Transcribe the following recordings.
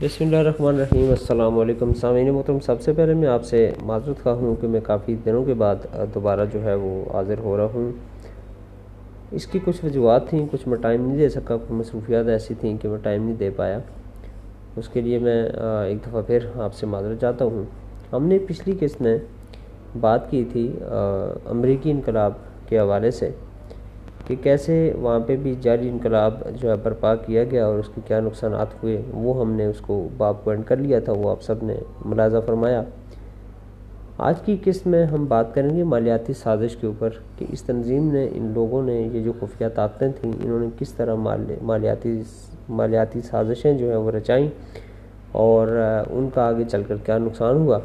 بسم اللہ الرحمن الرحیم، السلام علیکم۔ سامعین محترم، سب سے پہلے میں آپ سے معذرت خواہ ہوں کہ میں کافی دنوں کے بعد دوبارہ جو ہے وہ حاضر ہو رہا ہوں۔ اس کی کچھ وجوہات تھیں، کچھ میں ٹائم نہیں دے سکا، کچھ مصروفیات ایسی تھیں کہ میں ٹائم نہیں دے پایا۔ اس کے لیے میں ایک دفعہ پھر آپ سے معذرت چاہتا ہوں۔ ہم نے پچھلی قسط میں بات کی تھی امریکی انقلاب کے حوالے سے۔ کہ کیسے وہاں پہ بھی جاری انقلاب جو ہے برپا کیا گیا اور اس کے کیا نقصانات ہوئے، وہ ہم نے اس کو باب پوائنٹ کر لیا تھا، وہ آپ سب نے ملاحظہ فرمایا۔ آج کی قسط میں ہم بات کریں گے مالیاتی سازش کے اوپر کہ اس تنظیم نے ان لوگوں نے یہ جو خفیہ طاقتیں تھیں، انہوں نے کس طرح مالیاتی مالیاتی سازشیں جو ہیں وہ رچائیں اور ان کا آگے چل کر کیا نقصان ہوا۔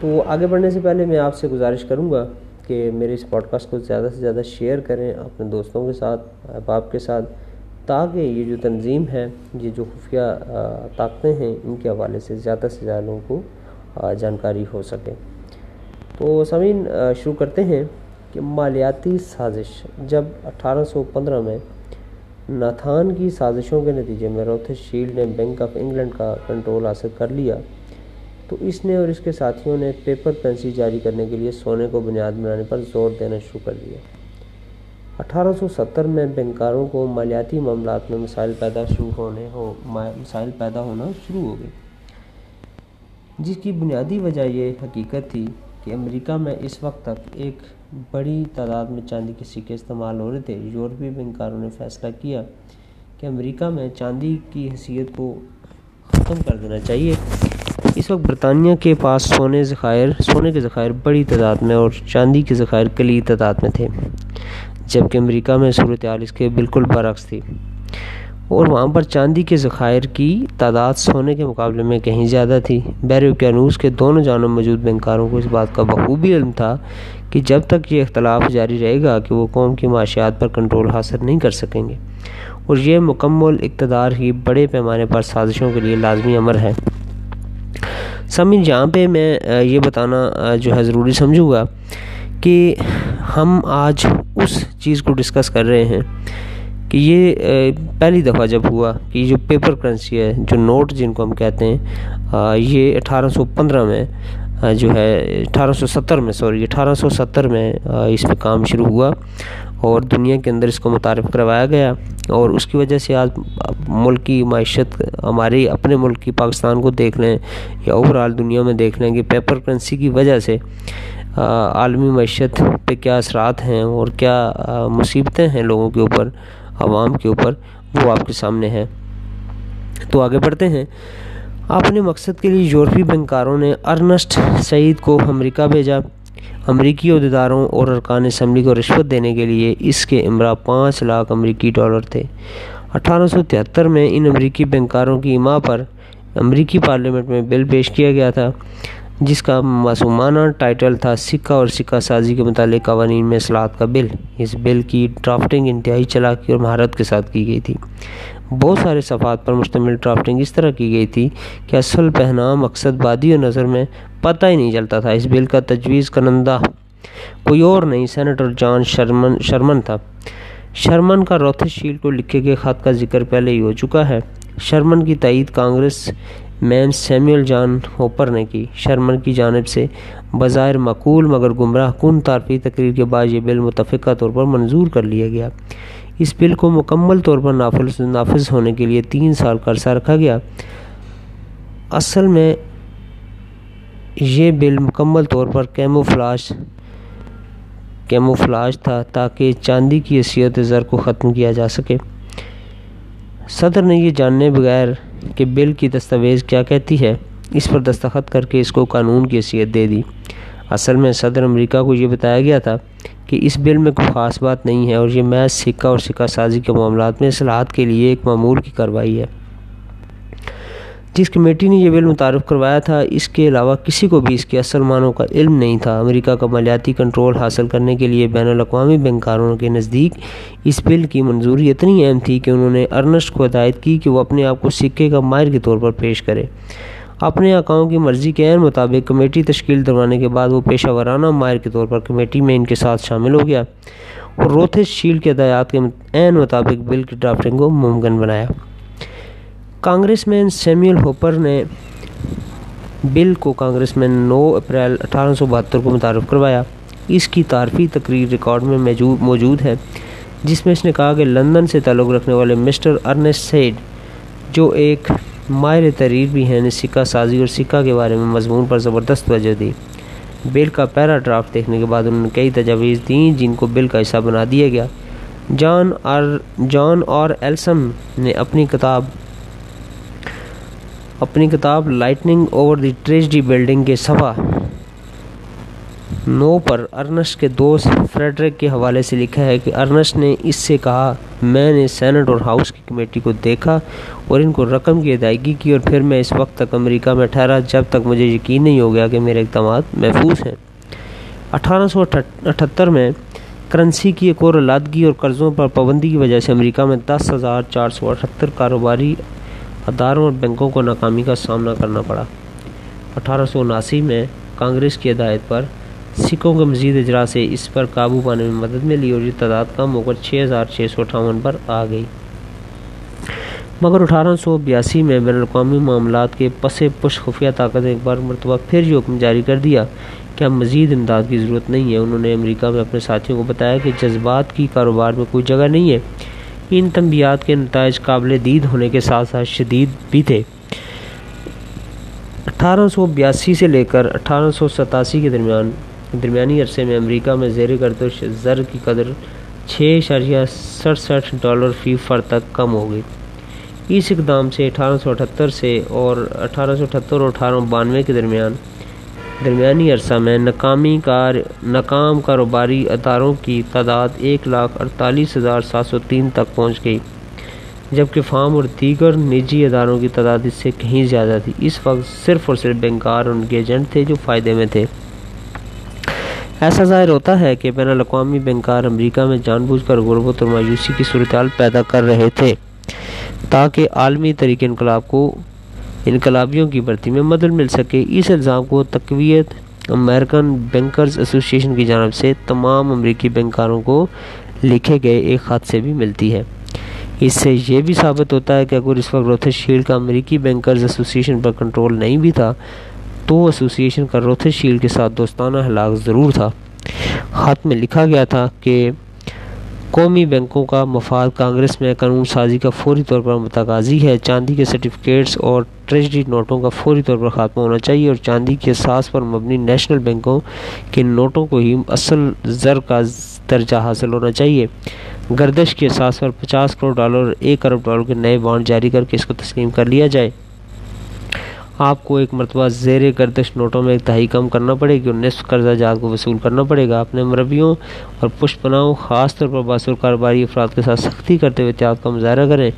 تو آگے بڑھنے سے پہلے میں آپ سے گزارش کروں گا کہ میرے اس پوڈ کاسٹ کو زیادہ سے زیادہ شیئر کریں اپنے دوستوں کے ساتھ، احباب کے ساتھ، تاکہ یہ جو تنظیم ہے، یہ جو خفیہ طاقتیں ہیں، ان کے حوالے سے زیادہ سے زیادہ لوگوں کو جانکاری ہو سکے۔ تو سمین شروع کرتے ہیں کہ مالیاتی سازش۔ جب اٹھارہ سو پندرہ میں ناتھان کی سازشوں کے نتیجے میں روتھ شیلڈ نے بینک آف انگلینڈ کا کنٹرول حاصل کر لیا تو اس نے اور اس کے ساتھیوں نے پیپر کرنسی جاری کرنے کے لیے سونے کو بنیاد بنانے پر زور دینا شروع کر دیا۔ اٹھارہ سو ستر میں بینکاروں کو مالیاتی معاملات میں مسائل پیدا شروع ہونے ہو مسائل پیدا ہونا شروع ہو گئے۔ جس کی بنیادی وجہ یہ حقیقت تھی کہ امریکہ میں اس وقت تک ایک بڑی تعداد میں چاندی کے سکے استعمال ہو رہے تھے۔ یورپی بینکاروں نے فیصلہ کیا کہ امریکہ میں چاندی کی حیثیت کو ختم کر دینا چاہیے۔ اس وقت برطانیہ کے پاس سونے ذخائر، سونے کے ذخائر بڑی تعداد میں اور چاندی کے ذخائر کلی تعداد میں تھے، جبکہ امریکہ میں صورتحال اس کے بالکل برعکس تھی۔ اور وہاں پر چاندی کے ذخائر کی تعداد سونے کے مقابلے میں کہیں زیادہ تھی۔ بیر اوکیانوس کے دونوں جانب موجود بینکاروں کو اس بات کا بخوبی علم تھا کہ جب تک یہ اختلاف جاری رہے گا کہ وہ قوم کی معاشیات پر کنٹرول حاصل نہیں کر سکیں گے۔ اور یہ مکمل اقتدار ہی بڑے پیمانے پر سازشوں کے لیے لازمی امر ہے۔ سمجھ جہاں پہ میں یہ بتانا جو ہے ضروری سمجھوں گا کہ ہم آج اس چیز کو ڈسکس کر رہے ہیں کہ یہ پہلی دفعہ جب ہوا کہ جو پیپر کرنسی ہے، جو نوٹ جن کو ہم کہتے ہیں یہ اٹھارہ سو پندرہ میں جو ہے اٹھارہ سو ستر میں، سوری، اٹھارہ سو ستر میں اس پہ کام شروع ہوا اور دنیا کے اندر اس کو متعارف کروایا گیا اور اس کی وجہ سے آج ملک کی معیشت ہمارے اپنے ملک کی پاکستان کو دیکھ لیں یا اوور آل دنیا میں دیکھ لیں کہ پیپر کرنسی کی وجہ سے عالمی معیشت پہ کیا اثرات ہیں اور کیا مصیبتیں ہیں لوگوں کے اوپر، عوام کے اوپر، وہ آپ کے سامنے ہیں۔ تو آگے بڑھتے ہیں۔ اپنے مقصد کے لیے یورپی بینکاروں نے ارنسٹ سعید کو امریکہ بھیجا۔ امریکی عہدیداروں اور ارکان اسمبلی کو رشوت دینے کے لیے اس کے امرا پانچ لاکھ امریکی ڈالر تھے۔ اٹھارہ سو تہتر میں ان امریکی بینکاروں کی اما پر امریکی پارلیمنٹ میں بل پیش کیا گیا تھا، جس کا معصومانہ ٹائٹل تھا سکہ اور سکہ سازی کے متعلق قوانین میں اصلاحات کا بل۔ اس بل کی ڈرافٹنگ انتہائی چلاکی اور مہارت کے ساتھ کی گئی تھی۔ بہت سارے صفحات پر مشتمل ڈرافٹنگ اس طرح کی گئی تھی کہ اصل پہنا مقصد بادی و نظر میں پتہ ہی نہیں چلتا تھا۔ اس بل کا تجویز کنندہ کوئی اور نہیں، سینیٹر جان شرمن شرمن تھا۔ شرمن کا روتھ شیل کو لکھے گئے خط کا ذکر پہلے ہی ہو چکا ہے۔ شرمن کی تائید congressman Samuel John Hooper نے کی۔ شرمن کی جانب سے بظاہر معقول مگر گمراہ کن تعارفی تقریر کے بعد یہ بل متفقہ طور پر منظور کر لیا گیا۔ اس بل کو مکمل طور پر نافذ نافذ ہونے کے لیے تین سال کا عرصہ رکھا گیا۔ اصل میں یہ بل مکمل طور پر کیمو فلاش کیمو فلاش تھا تاکہ چاندی کی حیثیت زر کو ختم کیا جا سکے۔ صدر نے یہ جاننے بغیر کہ بل کی دستاویز کیا کہتی ہے، اس پر دستخط کر کے اس کو قانون کی حیثیت دے دی۔ اصل میں صدر امریکہ کو یہ بتایا گیا تھا کہ اس بل میں کوئی خاص بات نہیں ہے اور یہ محض سکہ اور سکہ سازی کے معاملات میں اصلاحات کے لیے ایک معمول کی کارروائی ہے۔ جس کمیٹی نے یہ بل متعارف کروایا تھا، اس کے علاوہ کسی کو بھی اس کے اصل معنوں کا علم نہیں تھا۔ امریکہ کا مالیاتی کنٹرول حاصل کرنے کے لیے بین الاقوامی بینکاروں کے نزدیک اس بل کی منظوری اتنی اہم تھی کہ انہوں نے ارنسٹ کو ہدایت کی کہ وہ اپنے آپ کو سکے کا ماہر کے طور پر پیش کرے۔ اپنے آقاؤں کی مرضی کے عین مطابق کمیٹی تشکیل دروانے کے بعد وہ پیشہ ورانہ ماہر کے طور پر کمیٹی میں ان کے ساتھ شامل ہو گیا اور روتھس شیل کے ہدایات کے عین مطابق بل کی ڈرافٹنگ کو ممکن بنایا۔ کانگریس مین سیمیول ہوپر نے بل کو کانگریس میں نو اپریل اٹھارہ سو بہتر کو متعارف کروایا۔ اس کی تعارفی تقریر ریکارڈ میں موجود ہے، جس میں اس نے کہا کہ لندن سے تعلق رکھنے والے مسٹر ارنس سیڈ، جو ایک ماہر تحریر بھی ہیں، نے سکہ سازی اور سکہ کے بارے میں مضمون پر زبردست وجہ دی۔ بل کا پیرا ڈرافٹ دیکھنے کے بعد انہوں نے کئی تجاویز دیں، جن کو بل کا حصہ بنا دیا گیا۔ جان آر جان اور ایلسم نے اپنی کتاب اپنی کتاب Lightning Over the Tragedy Building کے صفحہ نو پر ارنسٹ کے دوست فریڈرک کے حوالے سے لکھا ہے کہ ارنسٹ نے اس سے کہا، میں نے سینٹ اور ہاؤس کی کمیٹی کو دیکھا اور ان کو رقم کی ادائیگی کی اور پھر میں اس وقت تک امریکہ میں ٹھہرا جب تک مجھے یقین نہیں ہو گیا کہ میرے اقدامات محفوظ ہیں. اٹھارہ سو اٹھتر میں کرنسی کی ایک اور علادگی اور قرضوں پر پابندی کی وجہ سے امریکہ میں دس ہزار چار سو اٹھتر کاروباری اداروں اور بینکوں کو ناکامی کا سامنا کرنا پڑا۔ اٹھارہ سو اناسی میں کانگریس کی ہدایت پر سکھوں کے مزید اجرا سے اس پر قابو پانے میں مدد ملی اور یہ تعداد کم ہو کر چھ ہزار چھ سو اٹھاون پر آ گئی۔ مگر اٹھارہ سو بیاسی میں بین الاقوامی معاملات کے پس پش خفیہ طاقت نے ایک بار مرتبہ پھر یہ حکم جاری کر دیا کہ اب مزید امداد کی ضرورت نہیں ہے۔ انہوں نے امریکہ میں اپنے ساتھیوں کو بتایا کہ جذبات کی کاروبار میں کوئی جگہ نہیں ہے۔ ان تنبیات کے نتائج قابل دید ہونے کے ساتھ ساتھ شدید بھی تھے۔ اٹھارہ سو بیاسی سے لے کر اٹھارہ سو ستاسی کے درمیان، درمیانی عرصے میں امریکہ میں زیر گردش زر کی قدر چھ اشاریہ سڑسٹھ ڈالر فی فر تک کم ہو گئی۔ اس اقدام سے اٹھارہ سو اٹھتر سے اور اٹھارہ سو اٹھتر اور اٹھارہ بانوے کے درمیان درمیانی عرصہ میں ناکامی کار ناکام کاروباری اداروں کی تعداد ایک لاکھ اڑتالیس ہزار سات سو تین تک پہنچ گئی، جبکہ فارم اور دیگر نجی اداروں کی تعداد اس سے کہیں زیادہ تھی۔ اس وقت صرف اور صرف بینکار اور ان کے ایجنٹ تھے جو فائدے میں تھے۔ ایسا ظاہر ہوتا ہے کہ بین الاقوامی بینکار امریکہ میں جان بوجھ کر غربت اور مایوسی کی صورتحال پیدا کر رہے تھے، تاکہ عالمی طریقے انقلاب کو انقلابیوں کی بھرتی میں مدد مل سکے۔ اس الزام کو تقویت امریکن بینکرز ایسوسیشن کی جانب سے تمام امریکی بینکاروں کو لکھے گئے ایک خط سے بھی ملتی ہے۔ اس سے یہ بھی ثابت ہوتا ہے کہ اگر اس وقت روتھر شیلڈ کا امریکی بینکرز ایسوسیشن پر کنٹرول نہیں بھی تھا، تو ایسوسیشن کا روتھر شیلڈ کے ساتھ دوستانہ ہلاک ضرور تھا۔ خط میں لکھا گیا تھا کہ قومی بینکوں کا مفاد کانگریس میں قانون سازی کا فوری طور پر متقاضی ہے۔ چاندی کے سرٹیفکیٹس اور ٹریجری نوٹوں کا فوری طور پر خاتمہ ہونا چاہیے اور چاندی کے اساس پر مبنی نیشنل بینکوں کے نوٹوں کو ہی اصل زر کا درجہ حاصل ہونا چاہیے۔ گردش کے اساس پر پچاس کروڑ ڈالر اور ایک ارب ڈالر کے نئے بانڈ جاری کر کے اس کو تسلیم کر لیا جائے۔ آپ کو ایک مرتبہ زیر گردش نوٹوں میں ایک تہائی کم کرنا پڑے گی اور نصف قرضہ جات کو وصول کرنا پڑے گا۔ اپنے مربیوں اور پشت پناہوں، خاص طور پر باصر کاروباری افراد کے ساتھ سختی کرتے ہوئے احتیاط کا مظاہرہ کریں۔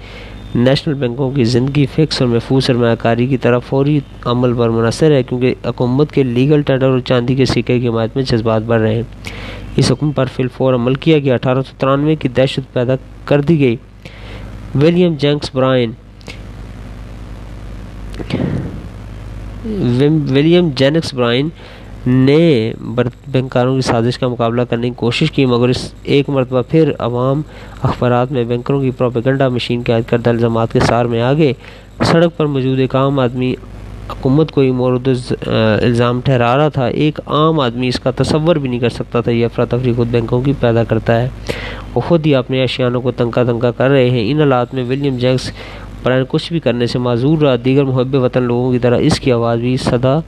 نیشنل بینکوں کی زندگی فکس اور محفوظ سرمایہ کاری کی طرف فوری عمل پر منحصر ہے، کیونکہ حکومت کے لیگل ٹینڈر اور چاندی کے سکے کی حمایت میں جذبات بڑھ رہے ہیں۔ اس حکم پر فی الفور عمل کیا گیا۔ اٹھارہ سو ترانوے کی دہشت پیدا کر دی گئی۔ William Jennings Bryan William Jennings Bryan نے بینکاروں کی سازش کا مقابلہ کرنے کی کوشش کی، مگر اس ایک مرتبہ پھر عوام اخبارات میں بینکروں کی پروپیگنڈا مشین کے عائد کردہ الزامات کے سار میں آگے۔ سڑک پر موجود ایک عام آدمی حکومت کو مورد الزام ٹھہرا رہا تھا۔ ایک عام آدمی اس کا تصور بھی نہیں کر سکتا تھا، یہ افراتفری خود بینکوں کی پیدا کرتا ہے۔ وہ خود ہی اپنے اشیانوں کو تنکا تنکا کر رہے ہیں۔ ان حالات میں ولیم جیکس برائن کچھ بھی کرنے سے معذور رہا، دیگر محب وطن لوگوں کی طرح اس کی آواز بھی صدا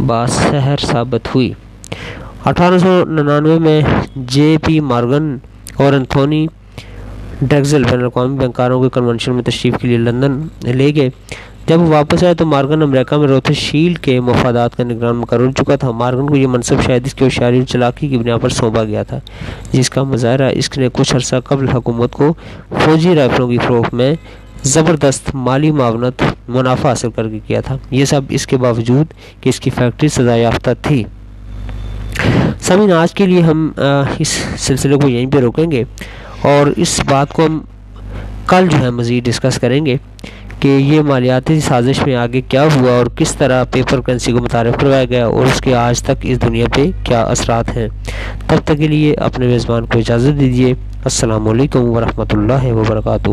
باسحر ثابت ہوئی۔ اٹھارہ سو ننانوے میں جے پی مارگن اور انتھونی ڈیگزل بین الاقوامی بینکاروں کے کنونشن میں تشریف کے لیے لندن لے گئے۔ جب وہ واپس آئے تو مارگن امریکہ میں روتھ شیلڈ کے مفادات کا نگران مقرر چکا تھا۔ مارگن کو یہ منصب شاید اس کی ہوشیاری اور چلاکی کی بنا پر سونپا گیا تھا، جس کا مظاہرہ اس نے کچھ عرصہ قبل حکومت کو فوجی رائفلوں کی فروخت میں زبردست مالی معاونت منافع حاصل کر کے کیا تھا۔ یہ سب اس کے باوجود کہ اس کی فیکٹری سزا یافتہ تھی۔ سمین، آج کے لیے ہم اس سلسلے کو یہیں پہ روکیں گے اور اس بات کو ہم کل جو ہے مزید ڈسکس کریں گے کہ یہ مالیاتی سازش میں آگے کیا ہوا اور کس طرح پیپر کرنسی کو متعارف کروایا گیا اور اس کے آج تک اس دنیا پہ کیا اثرات ہیں۔ تب تک کے لیے اپنے میزبان کو اجازت دیجیے السلام علیکم ورحمۃ اللہ وبرکاتہ۔